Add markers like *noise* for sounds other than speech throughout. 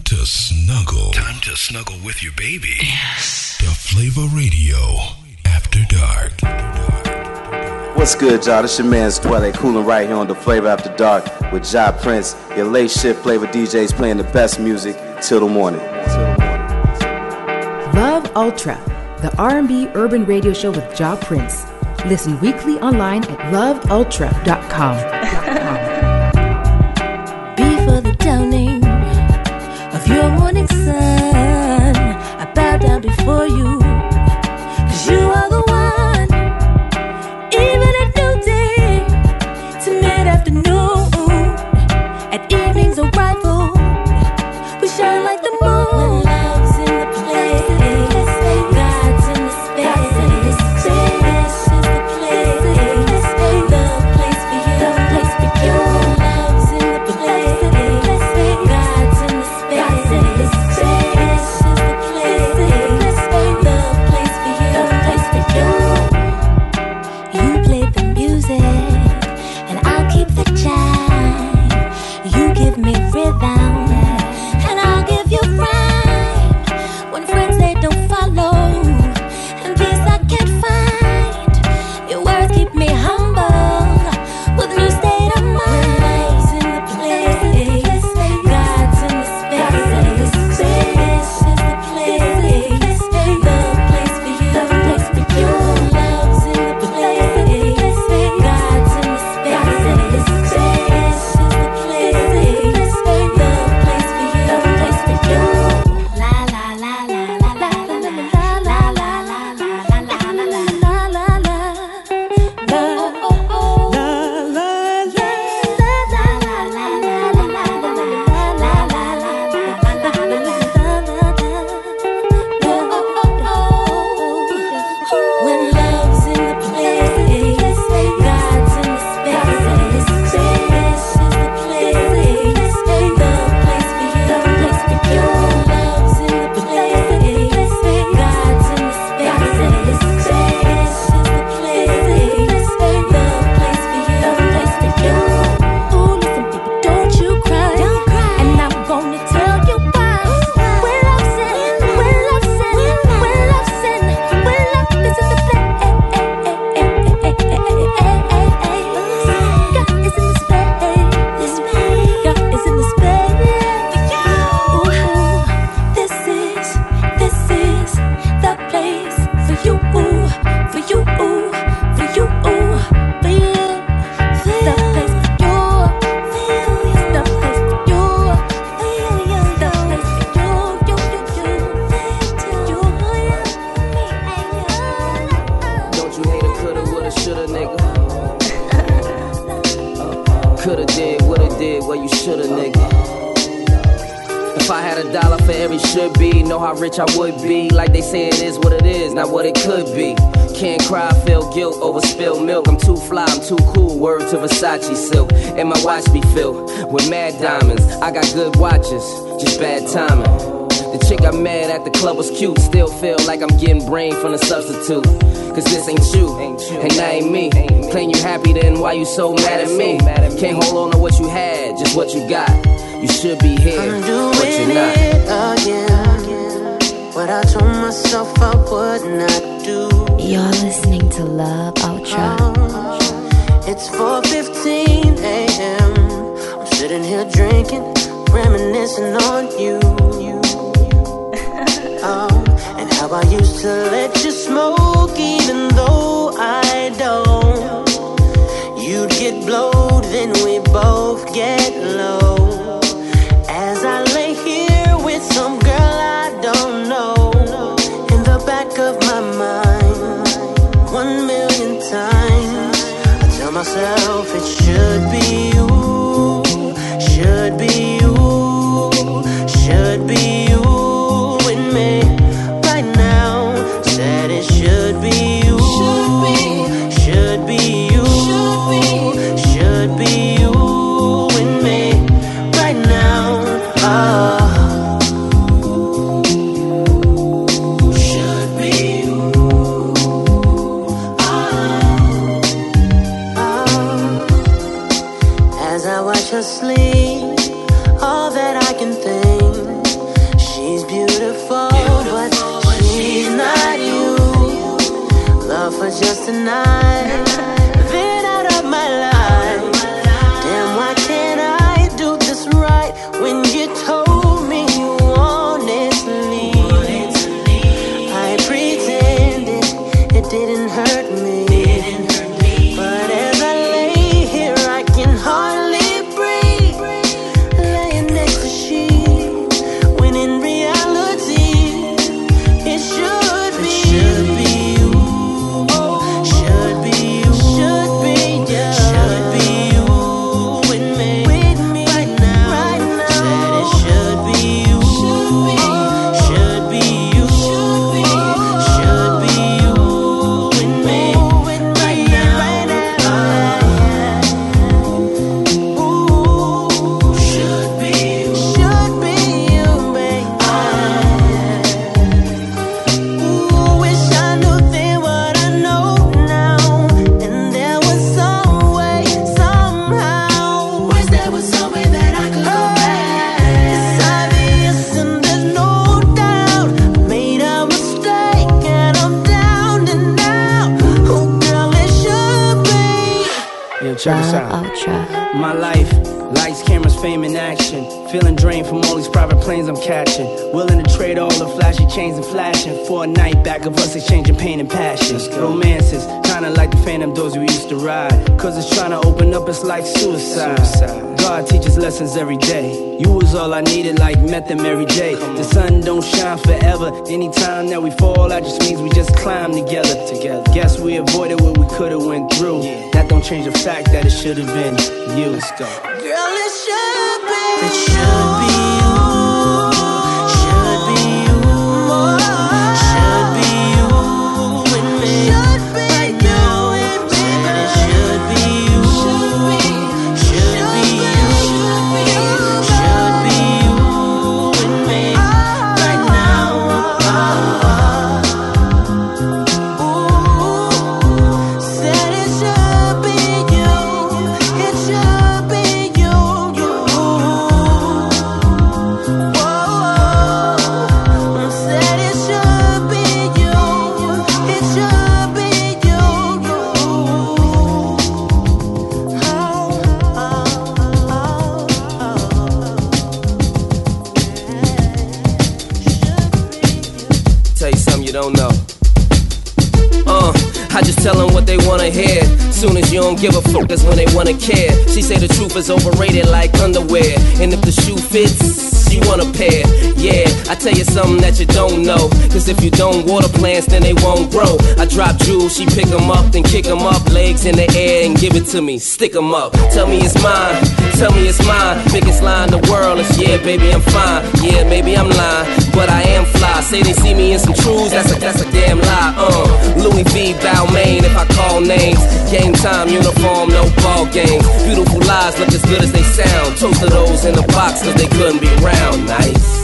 Time to snuggle. Time to snuggle with your baby. Yes. The Flavor Radio After Dark. What's good, y'all? This your man's Dwelle Coolin' right here on The Flavor After Dark with Ja Prince. Your late shift flavor DJs playing the best music till the morning. Love Ultra, the R&B urban radio show with Ja Prince. Listen weekly online at loveultra.com. B for the downy morning sun. I bow down before you, cause you are the one. Cause this ain't you, and I ain't me. Claim you happy, then why you so mad at me? Can't hold on to what you had, just what you got. You should be here, but you're not. Again, what I told myself I would not do. You're listening to Love Ultra. Oh, it's 4:15 a.m. I'm sitting here drinking, reminiscing on you. *laughs* Oh. And how I used to let you smoke even though I don't. You'd get blowed, then we both get low. As I lay here with some girl I don't know, in the back of my mind, one million times, I tell myself it should be you. Lessons every day. You was all I needed, like met them every day. The sun don't shine forever. Anytime that we fall, that just means we just climb together. Together. Guess we avoided what we could have went through. That don't change the fact that it should have been you. Let's go. Girl, wanna care. She say the truth is overrated like underwear. And if the shoe fits, you want a pair. I tell you something that you don't know. Cause if you don't water plants, then they won't grow. I drop jewels, she pick them up, then kick them up. Legs in the air and give it to me, stick them up. Tell me it's mine, tell me it's mine. Biggest lie in the world is yeah, baby, I'm fine. Yeah, maybe I'm lying, but I am fly. Say they see me in some trues, that's a, that's a damn lie. Uh, Louis V. Balmain, if I call names. Game time, uniform, no ball games. Beautiful lies look as good as they sound. Toast to those in the box, cause they couldn't be round. Nice.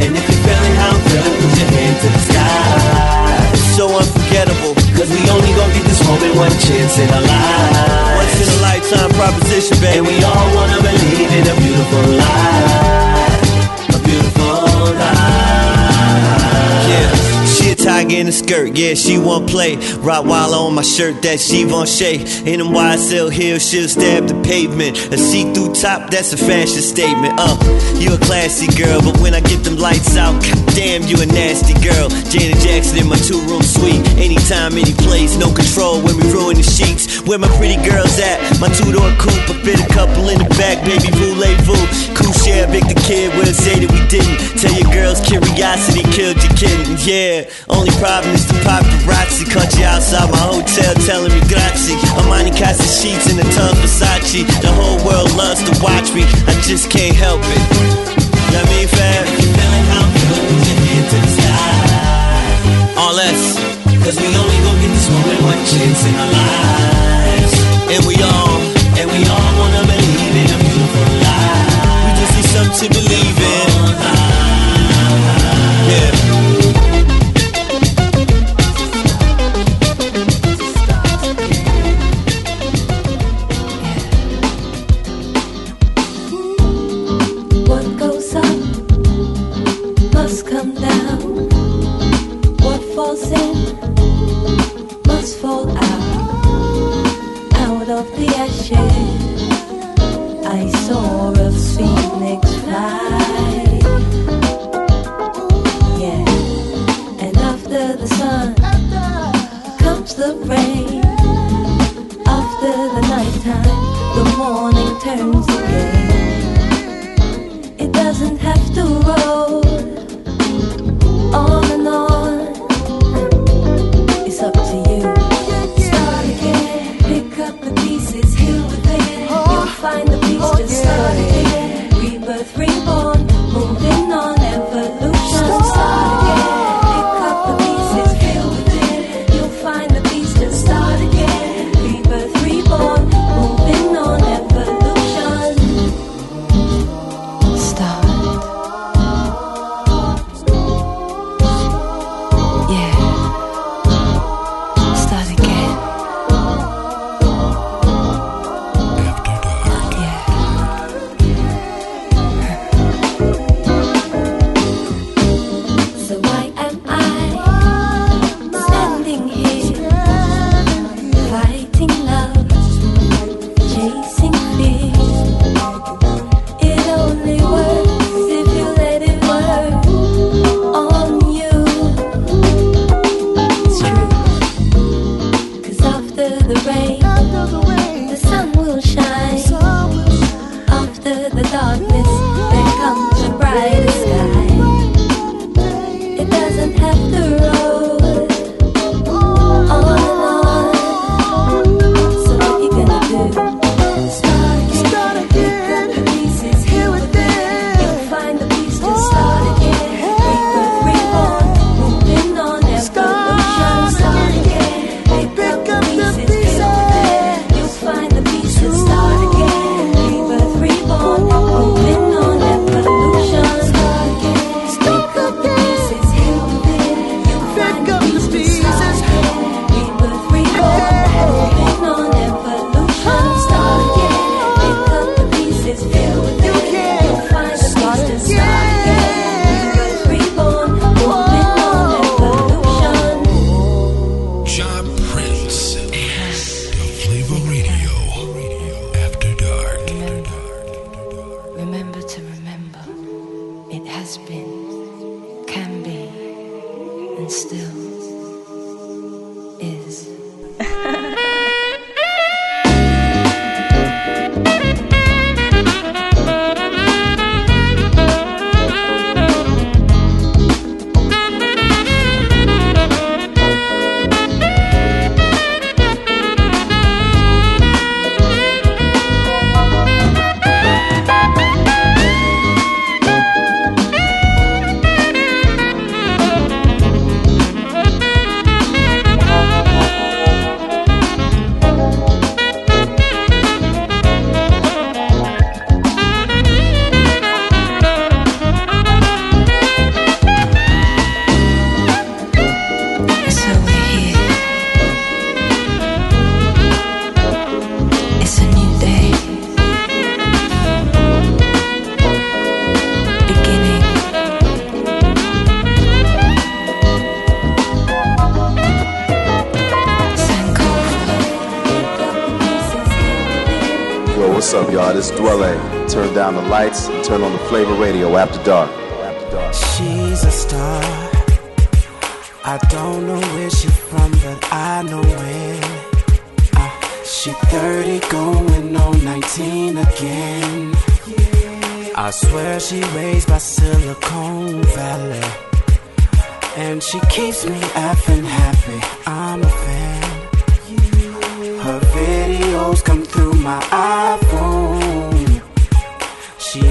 And if you're feeling how I'm feeling, put your hand to the sky. It's so unforgettable, cause we only gonna get this moment one chance in our lives. Once in a lifetime proposition, baby. And we all wanna believe in a beautiful life. A beautiful life. She a tiger in a skirt, yeah, she won't play. Rottweiler on my shirt, that she won't shake. In them YSL heels, she'll stab the pavement. A see-through top, that's a fashion statement. Uh, you a classy girl, but when I get them lights out, damn, you a nasty girl. Janet Jackson in my two-room suite. Anytime, any place, no control when we ruin the sheets. Where my pretty girls at? My two-door coupe, I fit a couple in the back, baby, voulez-vous. Cool share, Vic the kid, we'll say that we didn't. Tell your girls curiosity killed your kitten, yeah. Only problem is the paparazzi caught you outside my hotel telling me grazie. Armani Casa sheets in the tub Versace. The whole world loves to watch me. I just can't help it. You know I mean, fam? To the sky. All less. Cause we only gon' get this moment one chance in our lives. And we all, and we all wanna believe in a beautiful life. We just need something to believe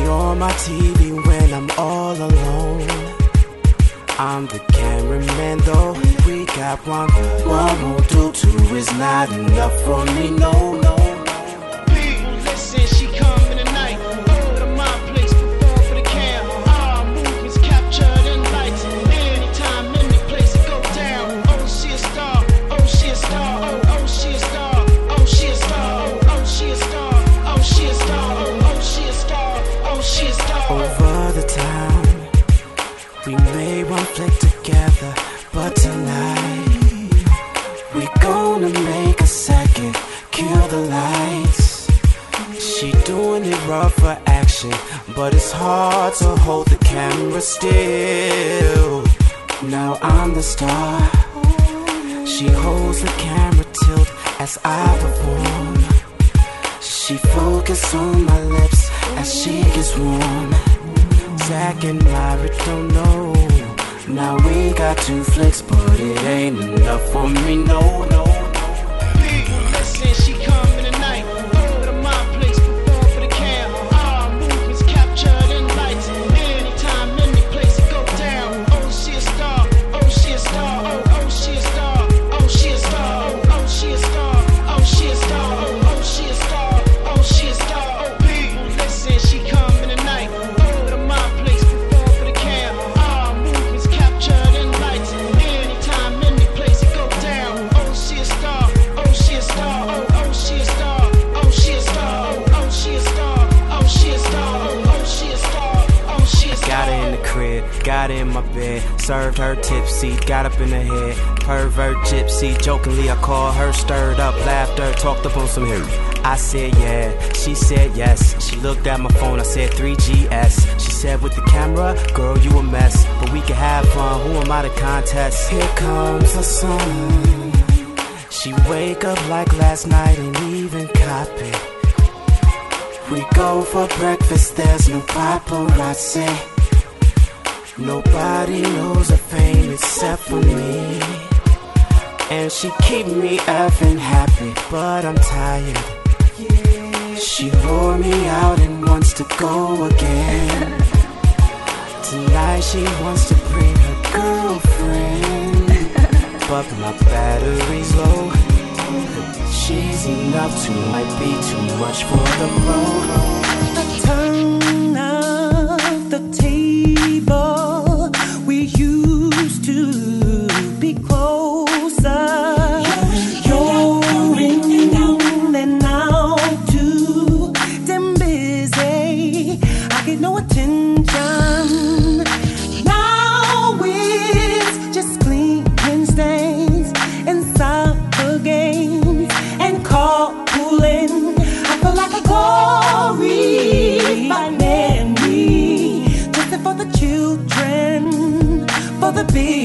on my TV when I'm all alone. I'm the cameraman though. We got one, one won't two is not enough for me. No, no. But it's hard to hold the camera still. Now I'm the star. She holds the camera tilt as I perform. She focuses on my lips as she gets warm. Zack and Miri don't know. Now we got two flicks, but it ain't enough for me, no, no. Served her tipsy, got up in her head, pervert gypsy. Jokingly, I called her, stirred up laughter, talked up on some hair. I said yeah, she said yes. She looked at my phone, I said 3GS. She said with the camera, girl, you a mess, but we can have fun. Who am I to contest? Here comes the sun. She wake up like last night and even copy. We go for breakfast, there's no paparazzi. Nobody knows her fame except for me. And she keep me effing happy, but I'm tired. She wore me out and wants to go again. Tonight she wants to bring her girlfriend, but my battery's low. She's enough to might be too much for the road. turn of the table. The babies.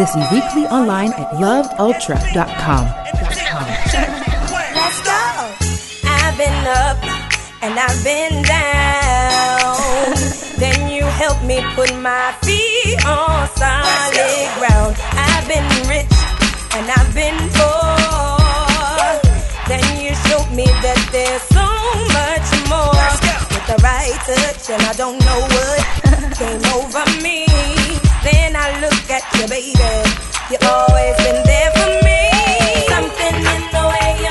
Listen weekly online at loveultra.com. Let's go. I've been up and I've been down. then you helped me put my feet on solid ground. I've been rich and I've been poor. Then you showed me that there's so much more. With the right touch and I don't know what came over me look at you, baby. You've always been there for me. Something in the way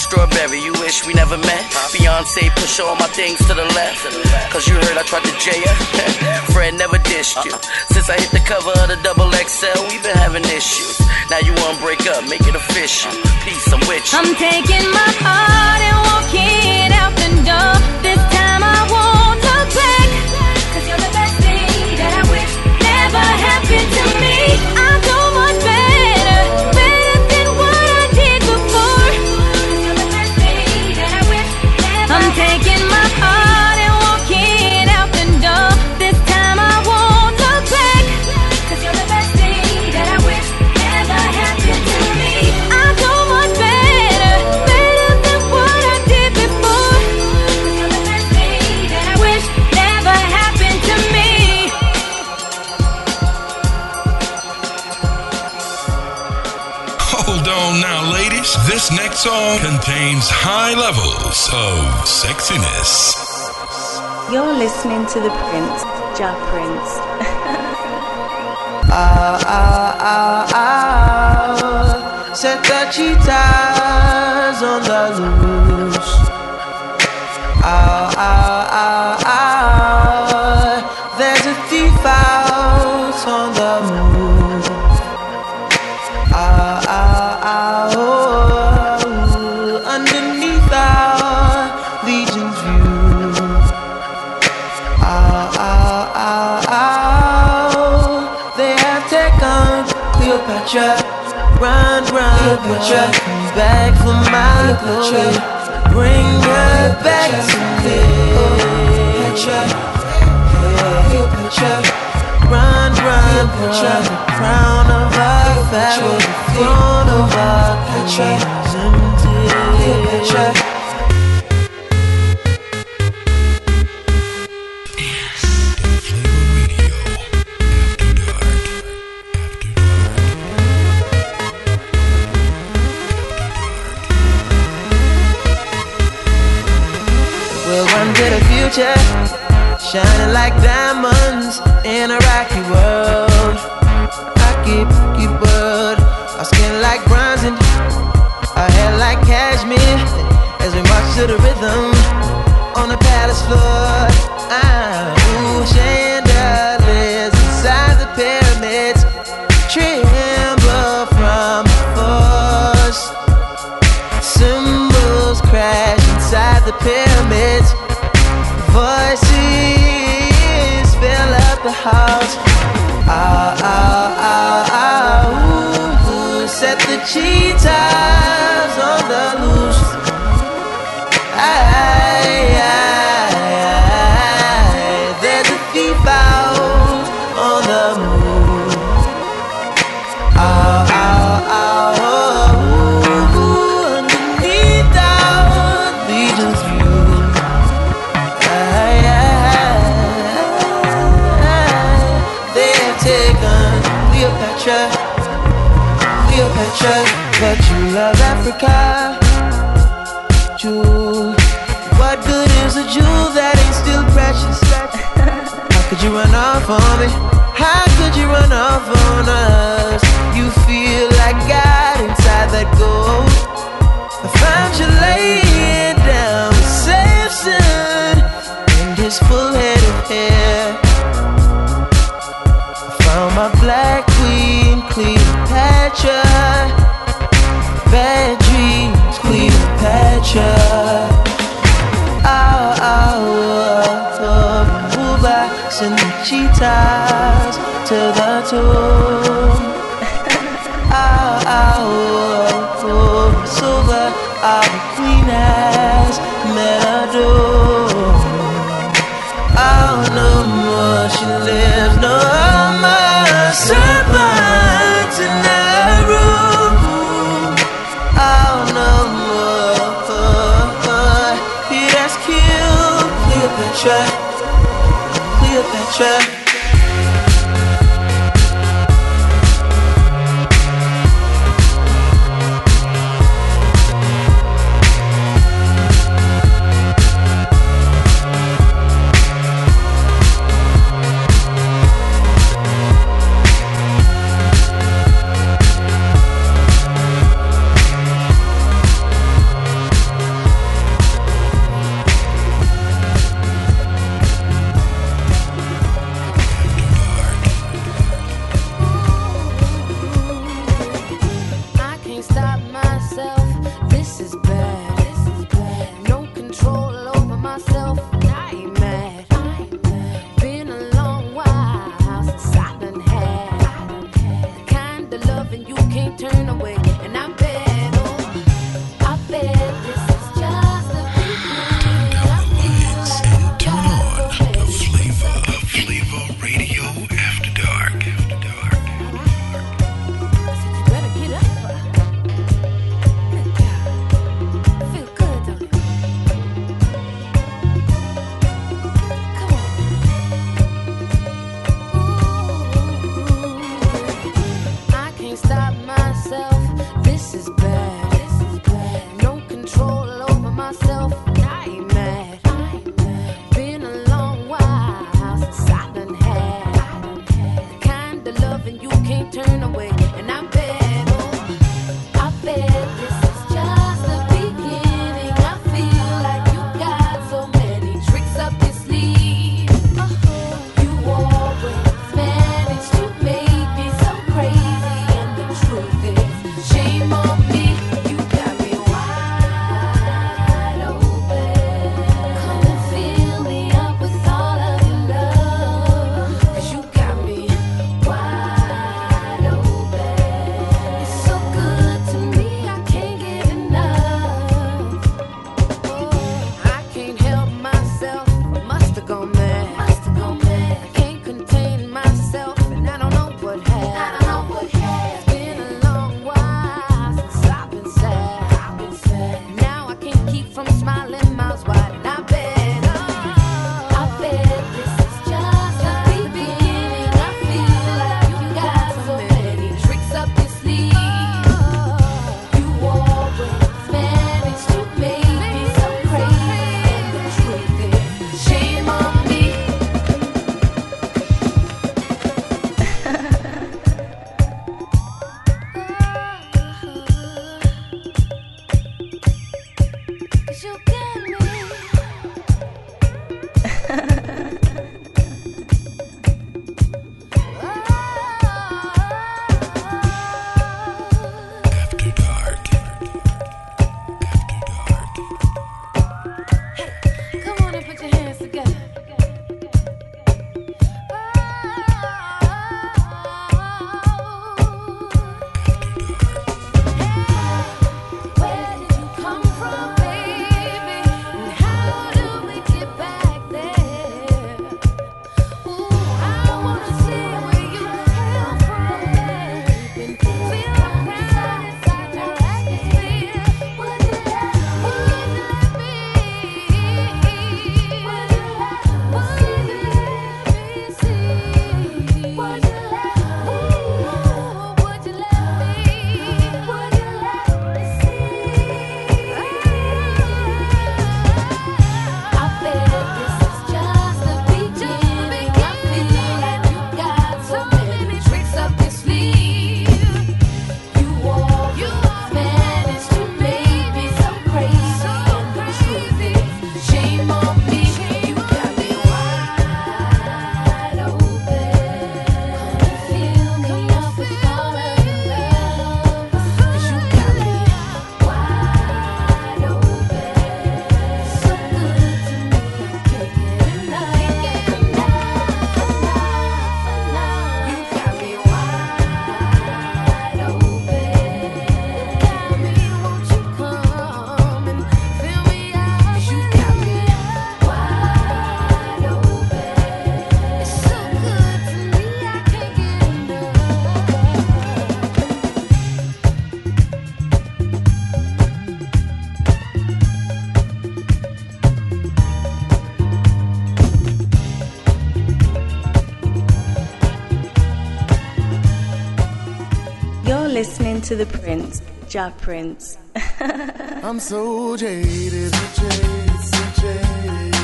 strawberry. You wish we never met. Beyonce push all my things to the left. Cause you heard I tried to J ya. *laughs* Fred never dished you. Uh-uh. Since I hit the cover of the double XL, we've been having issues. Now you wanna break up, make it official. Uh-huh. Peace, I'm with you. I'm taking my heart and walking out the door. This time I won't look back. Cause you're the best thing that I wish never happened to me. Song contains high levels of sexiness. You're listening to the Prince, Ja Prince. *laughs* Ah, ah, ah, ah. Set the cheetahs on the loose. Ah, ah, ah, ah. Cleopatra. Run, run, Cleopatra. Back for my glory. Bring her back to me. Cleopatra. Cleopatra. Run, run, Cleopatra. Crown of our pharaoh. Throne of our country. Cleopatra. To future, shining like diamonds in a rocky world. Rocky, rocky world. Our skin like bronze and our hair like cashmere. As we march to the rhythm on the palace floor. Cheetahs on the loose. Aye, aye, aye. There's a thief out on the move. Ah, ah, ah, oh, ooh. Underneath our legion's view. Aye, aye, aye. They have taken Cleopatra, Cleopatra, but you love Africa. Jewel, what good is a jewel that ain't still precious? How could you run off on me? How could you run off on us? You feel like God inside that gold. I found you laying down with Samson and his full head of hair. My black queen, Cleopatra. Bad dreams, Cleopatra. Oh, oh, oh, oh. Move back, send the cheetahs to the tomb. Oh, oh, oh, oh. Silver, our queen has met doom. Oh, no more she lives, Cleopatra, Cleopatra. to the prince, Ja Prince. *laughs* I'm so jaded, jaded, jaded.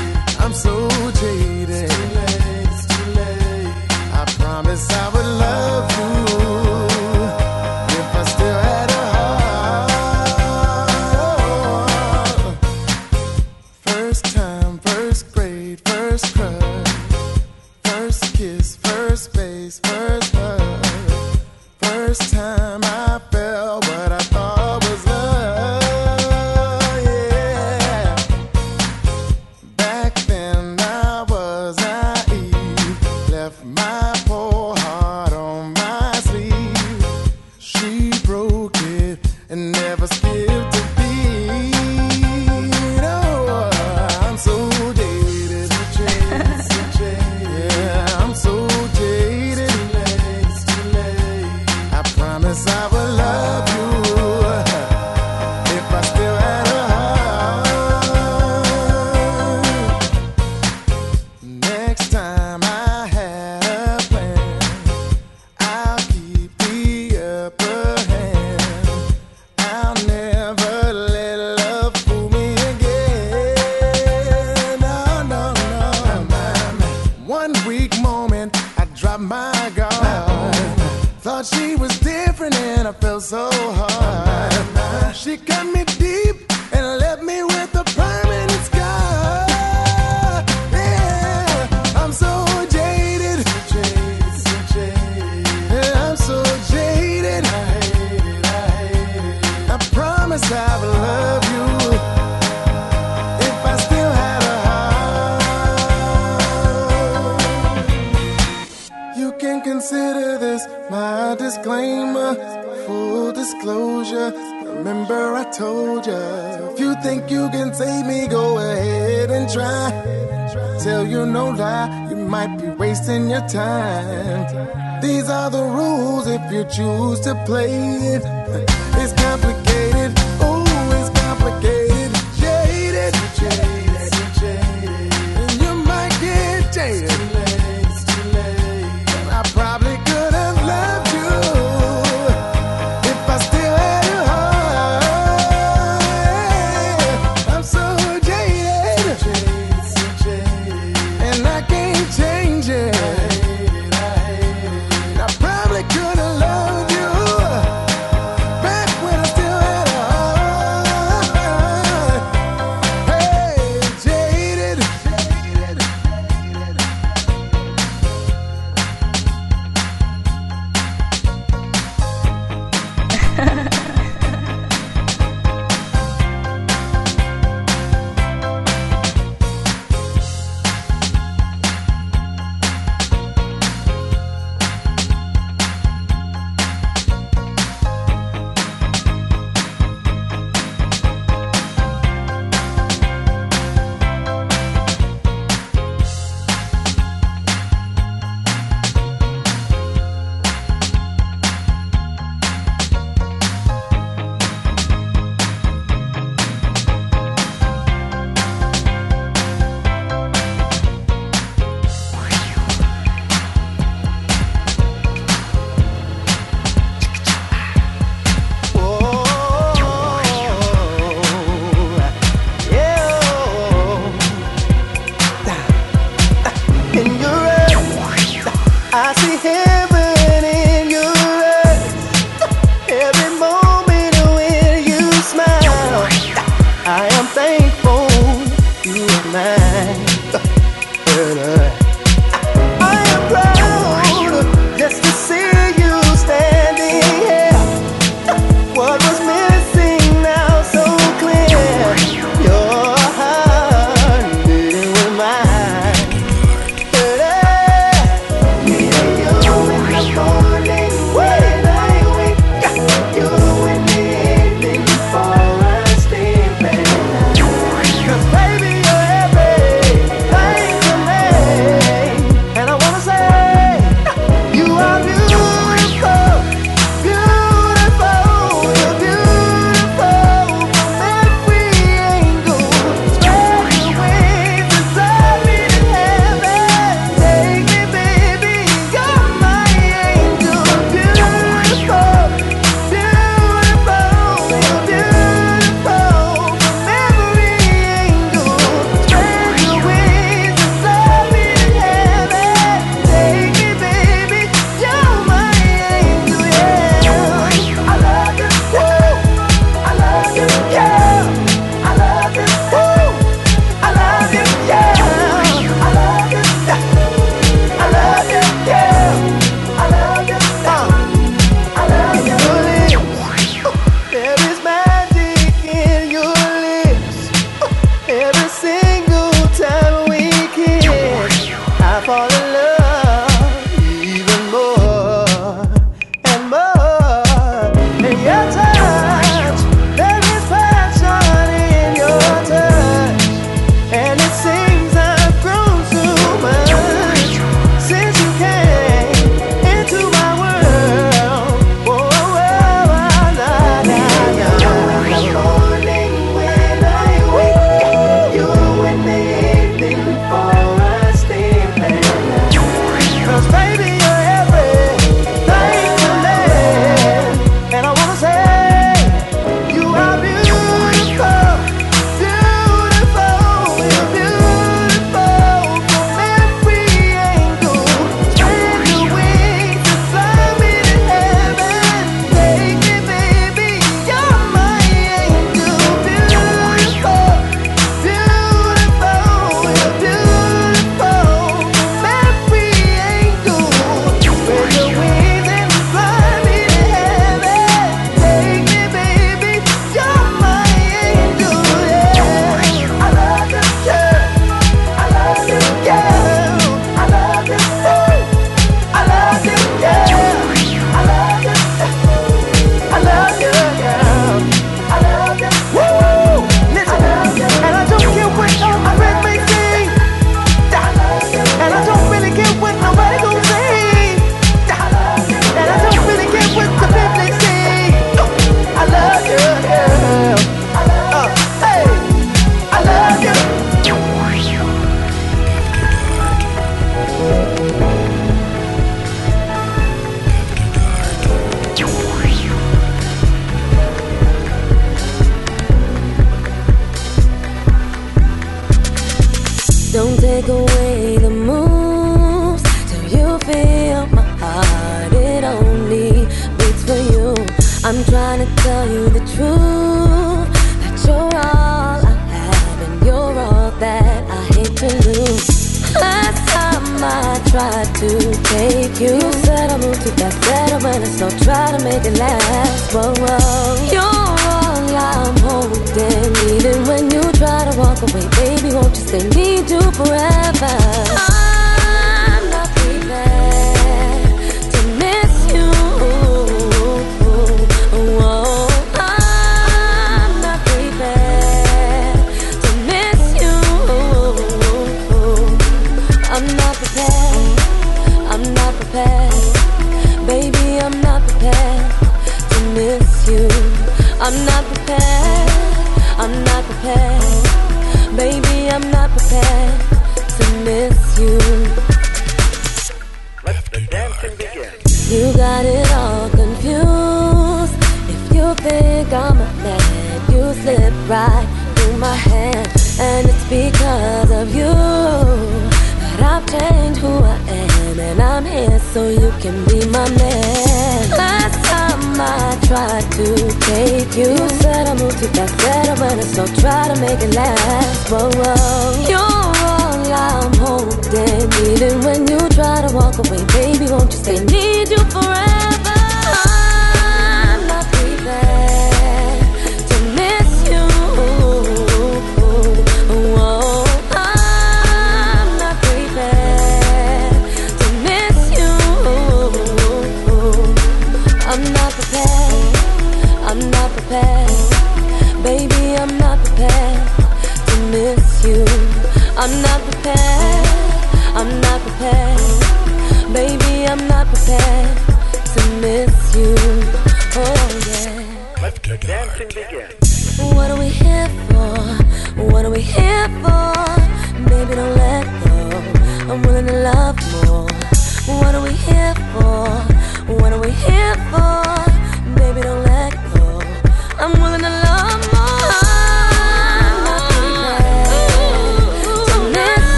I'm so jaded. It's too late, it's too late. I promise I would love.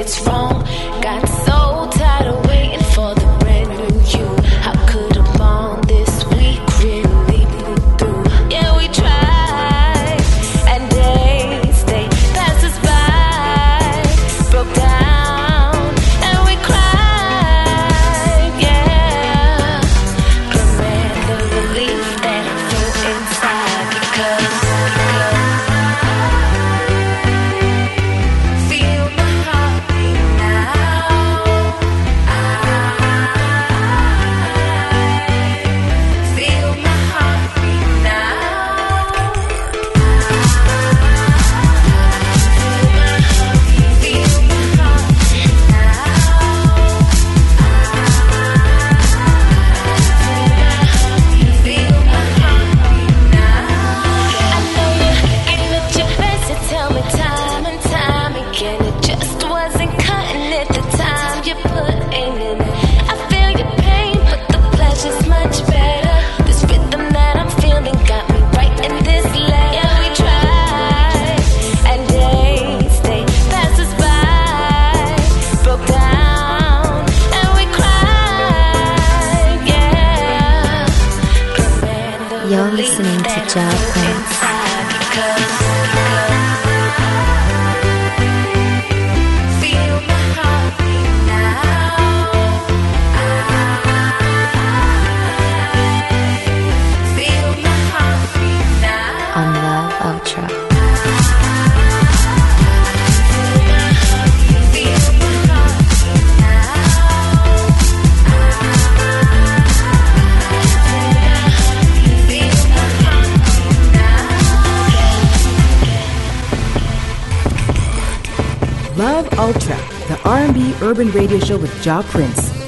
It's urban radio show with Ja Prince.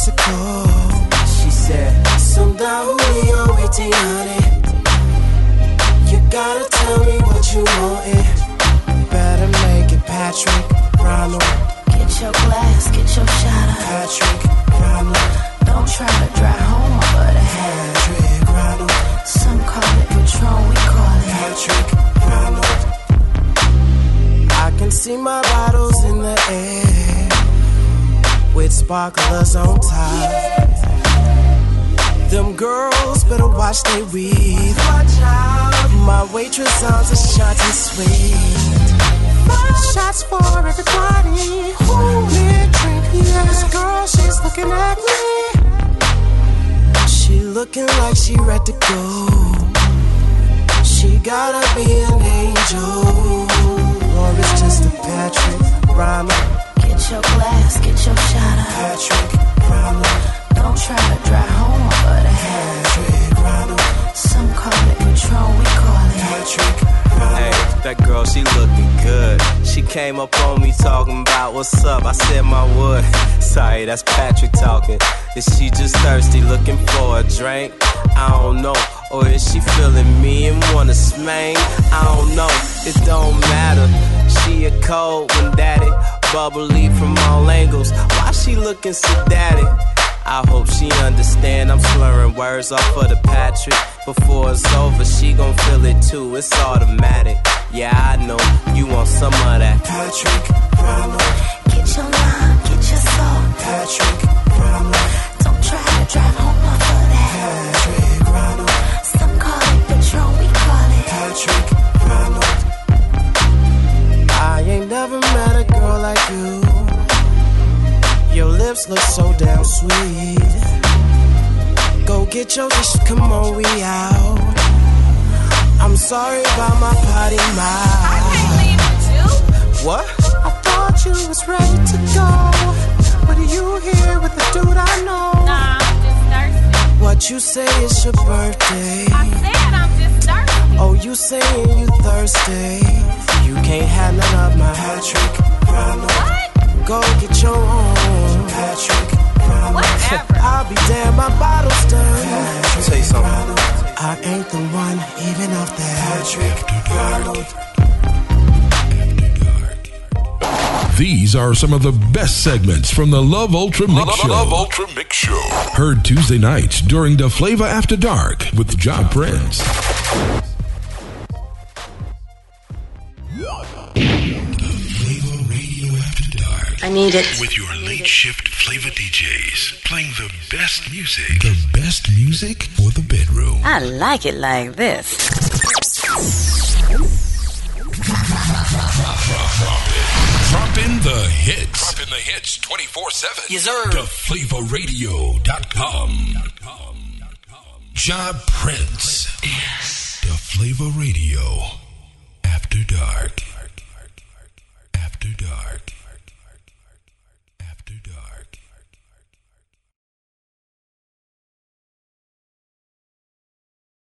Mexico. She said, Some Julio 1800. You gotta tell me what you want it. Better make it Patrick Ronald. Get your glass, get your shot up. Patrick Ronald. Don't try to drive home over the head. Patrick Ronald. Some call it Patron, we call it Patrick Ronald. I can see my bottles in the air with sparklers on top. Them girls better watch they weave. Watch out. My waitress on a shot and sweet. Shots for everybody. Who need drink? This girl, she's looking at me. She looking like she ready to go. She gotta be an angel. Or it's just a Patrick Ronald. Get your glass, get your shot up. Patrick. Don't try to drive home the head. Patrick. Some call it we call it Hey, that girl, she looking good. She came up on me talking about what's up. I said my wood. Sorry, that's Patrick talking. Is she just thirsty looking for a drink? I don't know. Or is she feeling me and wanna smang? I don't know. It don't matter. She a cold one daddy. Bubbly from all angles. Why she looking so daddy? I hope she understand I'm slurring words off of the Patrick. Before it's over, she gon' feel it too. It's automatic. Yeah, I know you want some of that. Patrick Ronald. Get your lime, get your soul. Patrick look so damn sweet. Go get your dish, come on, we out. I'm sorry about my potty mouth. I can't leave you. What? I thought you was ready to go. But are you here with the dude I know? Nah, I'm just thirsty. What you say is your birthday. I said I'm just thirsty. Oh, you saying you thirsty? You can't have none of my Patrick Ronald. What? Go get your own Patrick Ronald. Whatever. *laughs* I'll be damn, my bottle's done. Let me tell you something. I ain't the one, even off that trick. These are some of the best segments from the Love Ultra Mix Show. Love Ultra Mix Show. Heard Tuesday nights during the Flavor After Dark with Job Prince. I need it. With your late shift flavor DJs playing the best music. The best music for the bedroom. I like it like this. Drop in the hits. Drop in the hits 24 7. Yes, sir. TheFlavorRadio.com. Job Prince. Yes. The Flavor Radio. After Dark. After Dark.